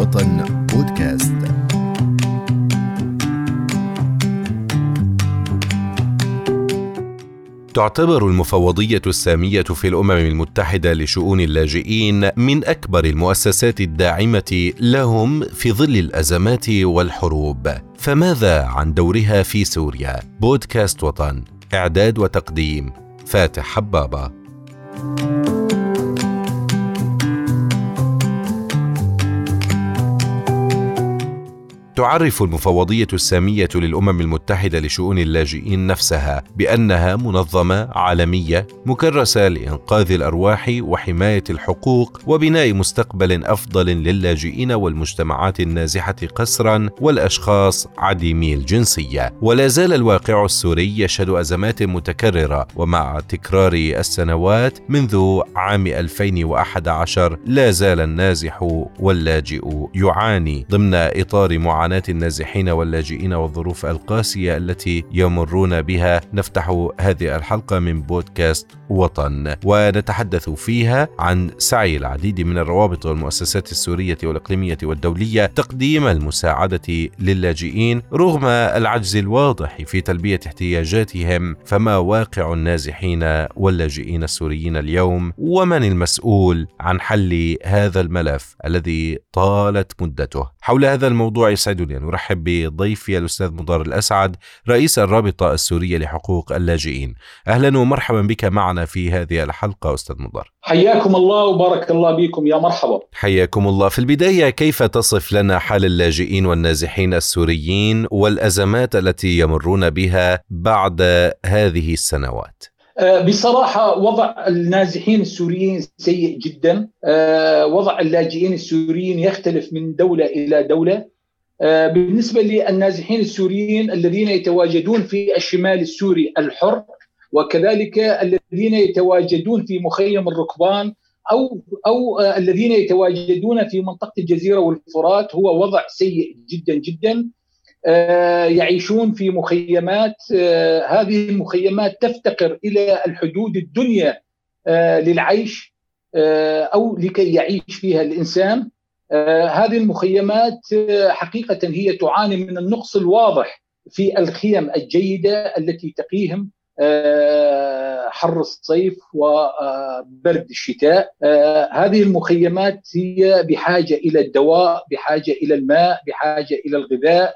وطن بودكاست تعتبر المفوضية السامية في الأمم المتحدة لشؤون اللاجئين من أكبر المؤسسات الداعمة لهم في ظل الأزمات والحروب. فماذا عن دورها في سوريا؟ بودكاست وطن إعداد وتقديم فاتح حبابة. تعرف المفوضية السامية للأمم المتحدة لشؤون اللاجئين نفسها بأنها منظمة عالمية مكرسة لإنقاذ الأرواح وحماية الحقوق وبناء مستقبل أفضل للاجئين والمجتمعات النازحة قسرا والأشخاص عديمي الجنسية. ولا زال الواقع السوري يشهد أزمات متكررة ومع تكرار السنوات منذ عام 2011 لا زال النازح واللاجئ يعاني ضمن إطار معاناة النازحين واللاجئين والظروف القاسية التي يمرون بها. نفتح هذه الحلقة من بودكاست وطن ونتحدث فيها عن سعي العديد من الروابط والمؤسسات السورية والإقليمية والدولية تقديم المساعدة للاجئين رغم العجز الواضح في تلبية احتياجاتهم. فما واقع النازحين واللاجئين السوريين اليوم؟ ومن المسؤول عن حل هذا الملف الذي طالت مدته؟ حول هذا الموضوع يسعد يسعدني أن أرحب بضيفي الأستاذ مضار الأسعد رئيس الرابطة السورية لحقوق اللاجئين. أهلا ومرحبا بك معنا في هذه الحلقة أستاذ مضار. حياكم الله وبارك الله بكم. يا مرحبا. حياكم الله. في البداية كيف تصف لنا حال اللاجئين والنازحين السوريين والأزمات التي يمرون بها بعد هذه السنوات؟ أه، بصراحة وضع النازحين السوريين سيء جدا. أه، وضع اللاجئين السوريين يختلف من دولة إلى دولة. بالنسبة للنازحين السوريين الذين يتواجدون في الشمال السوري الحر وكذلك الذين يتواجدون في مخيم الركبان أو أو آه، الذين يتواجدون في منطقة الجزيرة والفرات هو وضع سيء جدا جدا. آه، يعيشون في مخيمات هذه المخيمات تفتقر إلى الحدود الدنيا للعيش أو لكي يعيش فيها الإنسان. آه، هذه المخيمات آه، حقيقة هي تعاني من النقص الواضح في الخيم الجيدة التي تقيهم آه، حر الصيف وبرد الشتاء. هذه المخيمات هي بحاجة إلى الدواء بحاجة إلى الماء بحاجة إلى الغذاء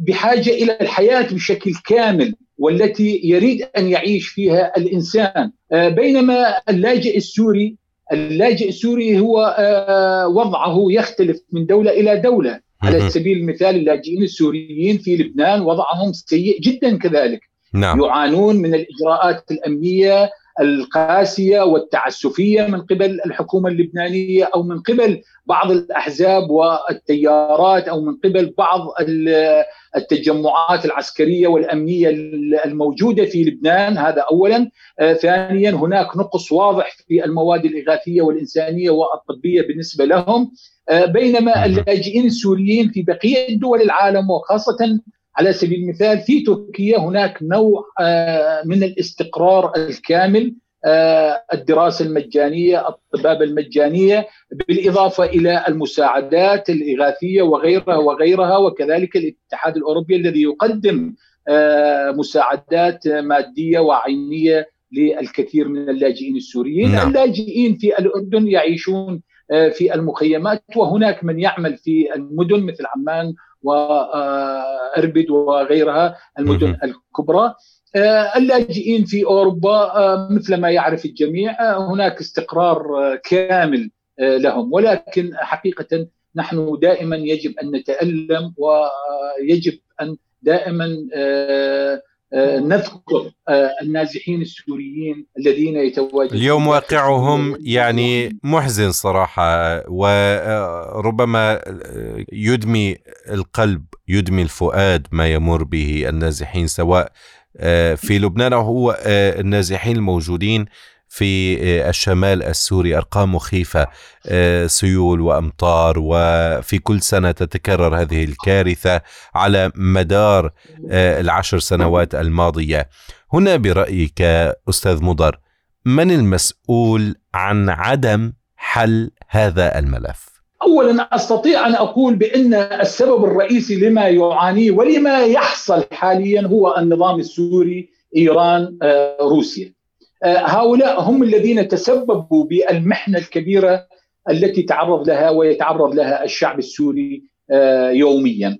بحاجة إلى الحياة بشكل كامل والتي يريد أن يعيش فيها الإنسان. بينما اللاجئ السوري اللاجئ السوري هو آه، وضعه يختلف من دولة إلى دولة. على سبيل المثال اللاجئين السوريين في لبنان وضعهم سيء جدا كذلك. نعم. يعانون من الإجراءات الأمنية القاسية والتعسفية من قبل الحكومة اللبنانية أو من قبل بعض الأحزاب والتيارات أو من قبل بعض التجمعات العسكرية والأمنية الموجودة في لبنان. هذا اولا. آه، ثانيا هناك نقص واضح في المواد الإغاثية والإنسانية والطبية بالنسبة لهم. آه، بينما اللاجئين السوريين في بقية دول العالم وخاصة على سبيل المثال في تركيا هناك نوع آه، من الاستقرار الكامل آه، الدراسة المجانية، الطبابه المجانية بالإضافة إلى المساعدات الإغاثية وغيرها وغيرها وكذلك الاتحاد الأوروبي الذي يقدم آه، مساعدات مادية وعينية للكثير من اللاجئين السوريين، نعم. اللاجئين في الأردن يعيشون في المخيمات وهناك من يعمل في المدن مثل عمان وأربد وغيرها المدن الكبرى. آه، اللاجئين في أوروبا آه، مثل ما يعرف الجميع آه، هناك استقرار كامل لهم. ولكن حقيقة نحن دائما يجب أن نتألم ويجب أن دائما نذكر النازحين السوريين الذين يتواجدون اليوم واقعهم يعني محزن صراحة وربما يدمي القلب يدمي الفؤاد ما يمر به النازحين سواء آه، في لبنان هو آه، النازحين الموجودين. في آه، الشمال السوري أرقام مخيفة سيول وأمطار وفي كل سنة تتكرر هذه الكارثة على مدار العشر سنوات الماضية هنا برأيك أستاذ مضر من المسؤول عن عدم حل هذا الملف اولا أستطيع أن أقول بأن السبب الرئيسي لما يعانيه ولما يحصل حاليا هو النظام السوري إيران آه، روسيا. آه، هؤلاء هم الذين تسببوا بالمحنة الكبيرة التي تعرض لها ويتعرض لها الشعب السوري آه، يوميا.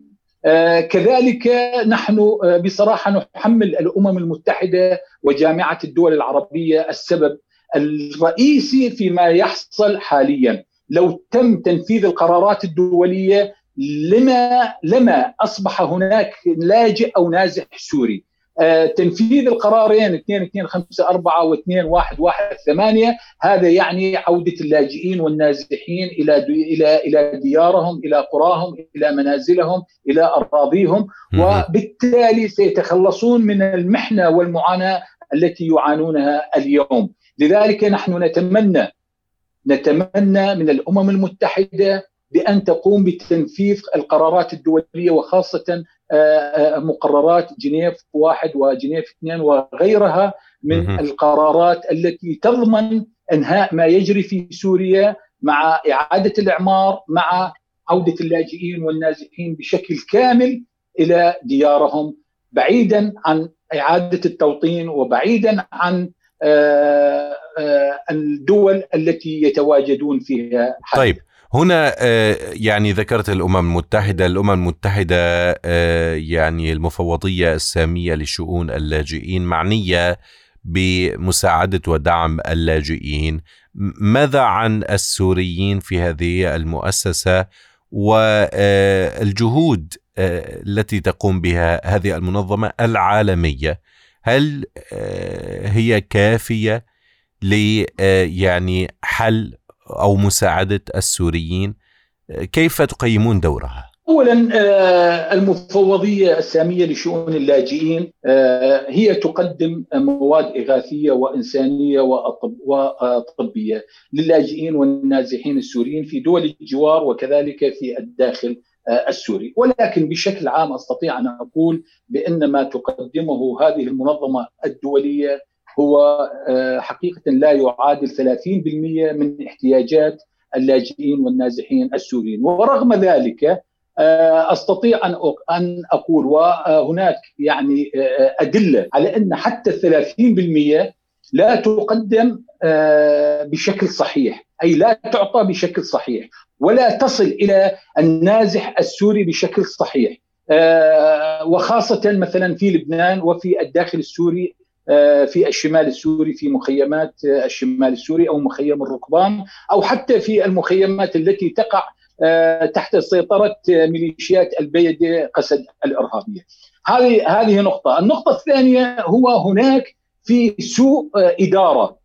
كذلك نحن بصراحة نحمل الأمم المتحدة وجامعة الدول العربية السبب الرئيسي فيما يحصل حاليا لو تم تنفيذ القرارات الدولية لما لما أصبح هناك لاجئ أو نازح سوري آه، تنفيذ القرارين 2 2 5 4 و 2 1 1 8 هذا يعني عودة اللاجئين والنازحين إلى إلى إلى ديارهم إلى قراهم إلى منازلهم إلى أراضيهم وبالتالي سيتخلصون من المحنة والمعاناة التي يعانونها اليوم. لذلك نحن نتمنى نتمنى من الأمم المتحدة بأن تقوم بتنفيذ القرارات الدولية وخاصة آه، آه، مقررات جنيف واحد وجنيف اثنين وغيرها من القرارات التي تضمن إنهاء ما يجري في سوريا مع إعادة الإعمار مع عودة اللاجئين والنازحين بشكل كامل إلى ديارهم بعيدا عن إعادة التوطين وبعيدا عن آه، آه، الدول التي يتواجدون فيها حاليا. طيب هنا آه، يعني ذكرت الأمم المتحدة، الأمم المتحدة يعني المفوضية السامية لشؤون اللاجئين معنية بمساعدة ودعم اللاجئين. ماذا عن السوريين في هذه المؤسسة والجهود التي تقوم بها هذه المنظمة العالمية هل آه، هي كافية ل آه، يعني حل أو مساعدة السوريين آه، كيف تقيمون دورها؟ اولا المفوضية السامية لشؤون اللاجئين هي تقدم مواد إغاثية وإنسانية وطبيه للاجئين والنازحين السوريين في دول الجوار وكذلك في الداخل السوري ولكن بشكل عام أستطيع أن أقول بأن ما تقدمه هذه المنظمة الدولية هو آه، حقيقة لا يعادل 30% من احتياجات اللاجئين والنازحين السوريين. ورغم ذلك آه، أستطيع أن أن أقول وهناك يعني آه، أدلة على أن حتى 30% لا تقدم بشكل صحيح. أي لا تعطى بشكل صحيح. ولا تصل إلى النازح السوري بشكل صحيح. وخاصة مثلا في لبنان وفي الداخل السوري في الشمال السوري في مخيمات الشمال السوري أو مخيم الركبان أو حتى في المخيمات التي تقع آه، تحت سيطرة ميليشيات البيده قسد الإرهابية. هذه هذه نقطة، النقطة الثانية هو هناك في سوء إدارة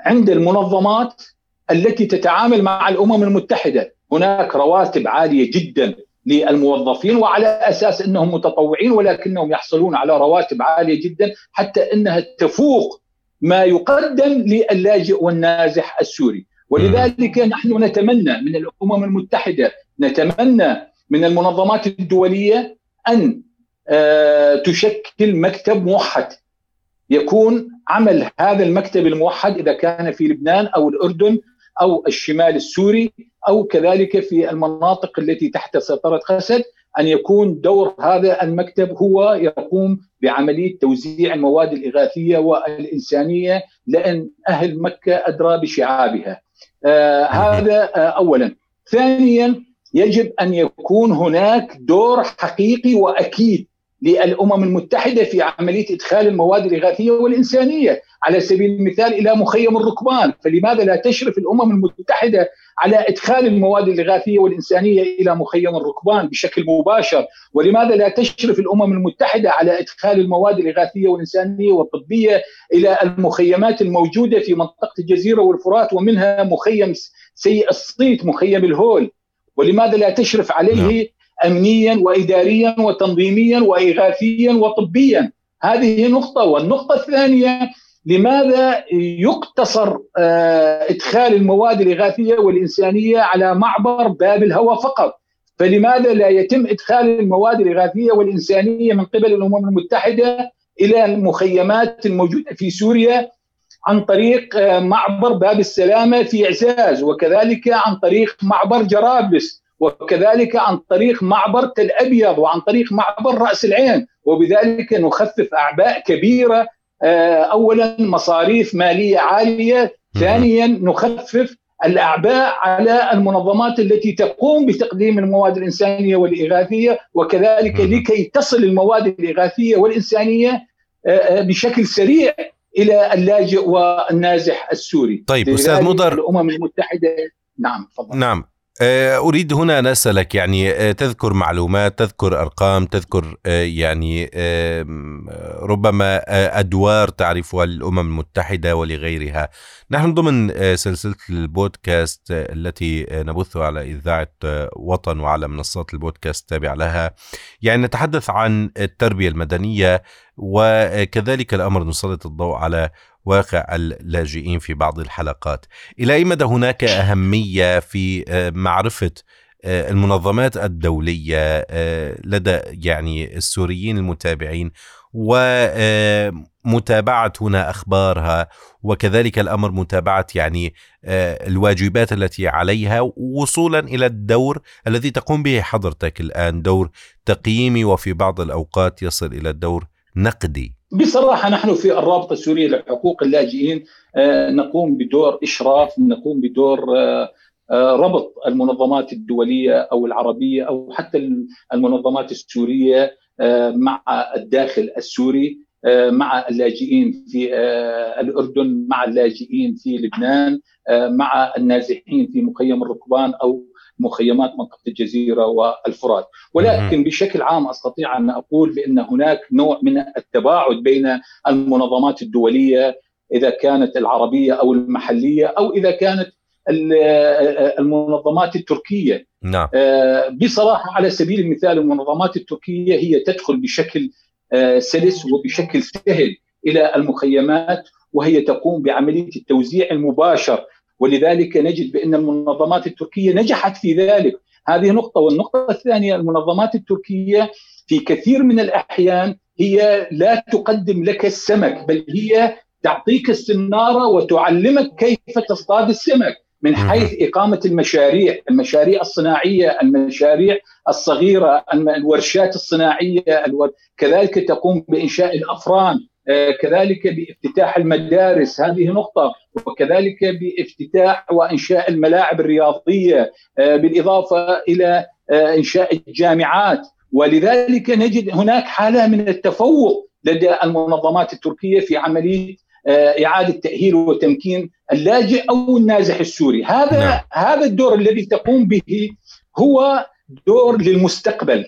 عند المنظمات التي تتعامل مع الأمم المتحدة. هناك رواتب عالية جدا. للموظفين وعلى أساس إنهم متطوعين ولكنهم يحصلون على رواتب عالية جدا حتى إنها تفوق ما يقدم للاجئ والنازح السوري. ولذلك نحن نتمنى من الأمم المتحدة نتمنى من المنظمات الدولية أن آه، تشكل مكتب موحد. يكون عمل هذا المكتب الموحد إذا كان في لبنان أو الأردن أو الشمال السوري أو كذلك في المناطق التي تحت سيطرة قسد أن يكون دور هذا المكتب هو يقوم بعملية توزيع المواد الإغاثية والإنسانية لأن أهل مكة أدرى بشعابها. آه هذا آه اولا. ثانيا يجب أن يكون هناك دور حقيقي وأكيد للأمم المتحدة في عملية إدخال المواد الإغاثية والإنسانية. على سبيل المثال إلى مخيم الركبان. فلماذا لا تشرف الأمم المتحدة على إدخال المواد الإغاثية والإنسانية إلى مخيم الركبان بشكل مباشر؟ ولماذا لا تشرف الأمم المتحدة على إدخال المواد الإغاثية والإنسانية والطبية إلى المخيمات الموجودة في منطقة الجزيرة والفرات ومنها مخيم سيء الصيت مخيم الهول؟ ولماذا لا تشرف عليه نعم. امنيا واداريا وتنظيميا واغاثيا وطبيا. هذه نقطه والنقطة الثانية لماذا يقتصر آه، إدخال المواد الإغاثية والإنسانية على معبر باب الهوى فقط؟ فلماذا لا يتم إدخال المواد الإغاثية والإنسانية من قبل الأمم المتحدة إلى المخيمات الموجودة في سوريا عن طريق معبر باب السلامة في إعزاز وكذلك عن طريق معبر جرابلس؟ وكذلك عن طريق معبر تل أبيض وعن طريق معبر رأس العين. وبذلك نخفف أعباء كبيرة اولا مصاريف مالية عالية ثانيا نخفف الأعباء على المنظمات التي تقوم بتقديم المواد الإنسانية والإغاثية وكذلك لكي تصل المواد الإغاثية والإنسانية آه، آه، بشكل سريع إلى اللاجئ والنازح السوري. طيب أستاذ مضر. الأمم المتحده نعم فضل. نعم. آه، أريد هنا أن أسألك يعني آه، تذكر معلومات تذكر أرقام تذكر آه، يعني ربما أدوار تعرفها للأمم المتحدة ولغيرها. نحن ضمن سلسلة البودكاست التي نبثها على إذاعة وطن وعلى منصات البودكاست التابعة لها. يعني نتحدث عن التربية المدنية وكذلك الأمر نسلط الضوء على واقع اللاجئين في بعض الحلقات. إلى أي مدى هناك أهمية في آه، معرفة آه، المنظمات الدولية آه، لدى يعني السوريين المتابعين ومتابعه هنا أخبارها وكذلك الأمر متابعة يعني الواجبات التي عليها وصولا إلى الدور الذي تقوم به حضرتك الآن دور تقييمي وفي بعض الأوقات يصل إلى الدور نقدي. بصراحة نحن في الرابطة السورية لحقوق اللاجئين آه، نقوم بدور إشراف نقوم بدور آه، آه، ربط المنظمات الدولية أو العربية أو حتى المنظمات السورية مع الداخل السوري مع اللاجئين في الأردن مع اللاجئين في لبنان مع النازحين في مخيم الركبان أو مخيمات منطقة الجزيرة والفرات، ولكن بشكل عام أستطيع أن أقول بأن هناك نوع من التباعد بين المنظمات الدولية إذا كانت العربية أو المحلية أو إذا كانت المنظمات التركية. نعم. آه، بصراحة على سبيل المثال المنظمات التركية هي تدخل بشكل آه، سلس وبشكل سهل إلى المخيمات وهي تقوم بعملية التوزيع المباشر ولذلك نجد بأن المنظمات التركية نجحت في ذلك. هذه نقطة. والنقطة الثانية المنظمات التركية في كثير من الأحيان هي لا تقدم لك السمك بل هي تعطيك السنارة وتعلمك كيف تصطاد السمك من حيث إقامة المشاريع، المشاريع الصناعية، المشاريع الصغيرة، الورشات الصناعية، كذلك تقوم بإنشاء الأفران، كذلك بافتتاح المدارس هذه نقطة. وكذلك بافتتاح وإنشاء الملاعب الرياضية آه، بالإضافة إلى آه، إنشاء الجامعات. ولذلك نجد هناك حالة من التفوق لدى المنظمات التركية في عملية إعادة تأهيل وتمكين اللاجئ أو النازح السوري. هذا نعم. هذا الدور الذي تقوم به هو دور للمستقبل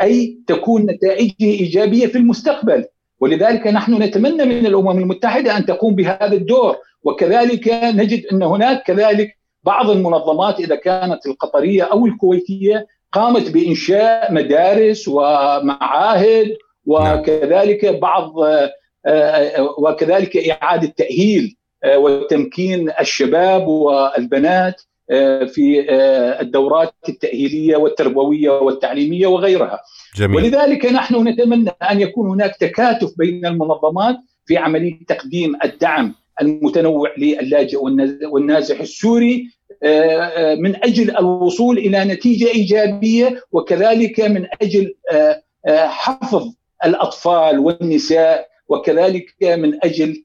أي تكون نتائجه إيجابية في المستقبل. ولذلك نحن نتمنى من الأمم المتحدة أن تقوم بهذا الدور وكذلك نجد أن هناك كذلك بعض المنظمات إذا كانت القطرية أو الكويتية قامت بإنشاء مدارس ومعاهد وكذلك بعض وكذلك إعادة تأهيل وتمكين الشباب والبنات. آه، في آه، الدورات التأهيلية والتربوية والتعليمية وغيرها جميل. ولذلك نحن نتمنى أن يكون هناك تكاتف بين المنظمات في عملية تقديم الدعم المتنوع للاجئ والنازح السوري آه، من أجل الوصول إلى نتيجة إيجابية وكذلك من أجل حفظ الأطفال والنساء وكذلك من أجل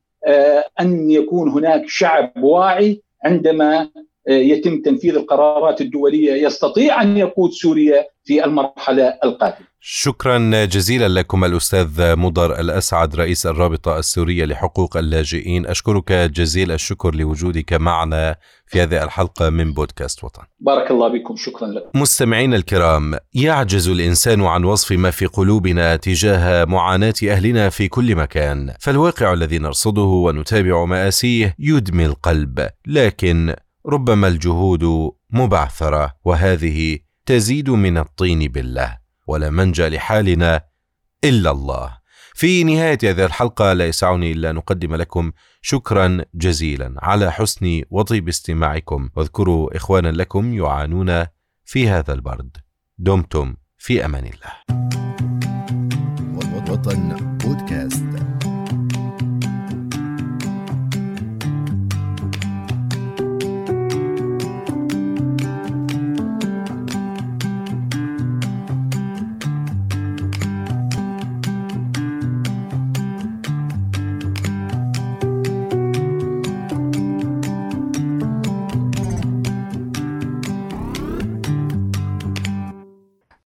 أن يكون هناك شعب واعي عندما يتم تنفيذ القرارات الدولية يستطيع أن يقود سوريا في المرحلة القادمة. شكرا جزيلا لكم الأستاذ مضر الأسعد رئيس الرابطة السورية لحقوق اللاجئين، أشكرك جزيل الشكر لوجودك معنا في هذه الحلقة من بودكاست وطن. بارك الله بكم، شكرا لكم. مستمعينا الكرام، يعجز الإنسان عن وصف ما في قلوبنا تجاه معاناة أهلنا في كل مكان، فالواقع الذي نرصده ونتابع مآسيه يدمي القلب، لكن ربما الجهود مبعثرة وهذه تزيد من الطين بالله ولا منجا لحالنا إلا الله. في نهاية هذه الحلقة لا يسعني إلا أن أقدم لكم شكرا جزيلا على حسن وطيب استماعكم. واذكروا إخوانا لكم يعانون في هذا البرد. دمتم في أمان الله. وطن بودكاست.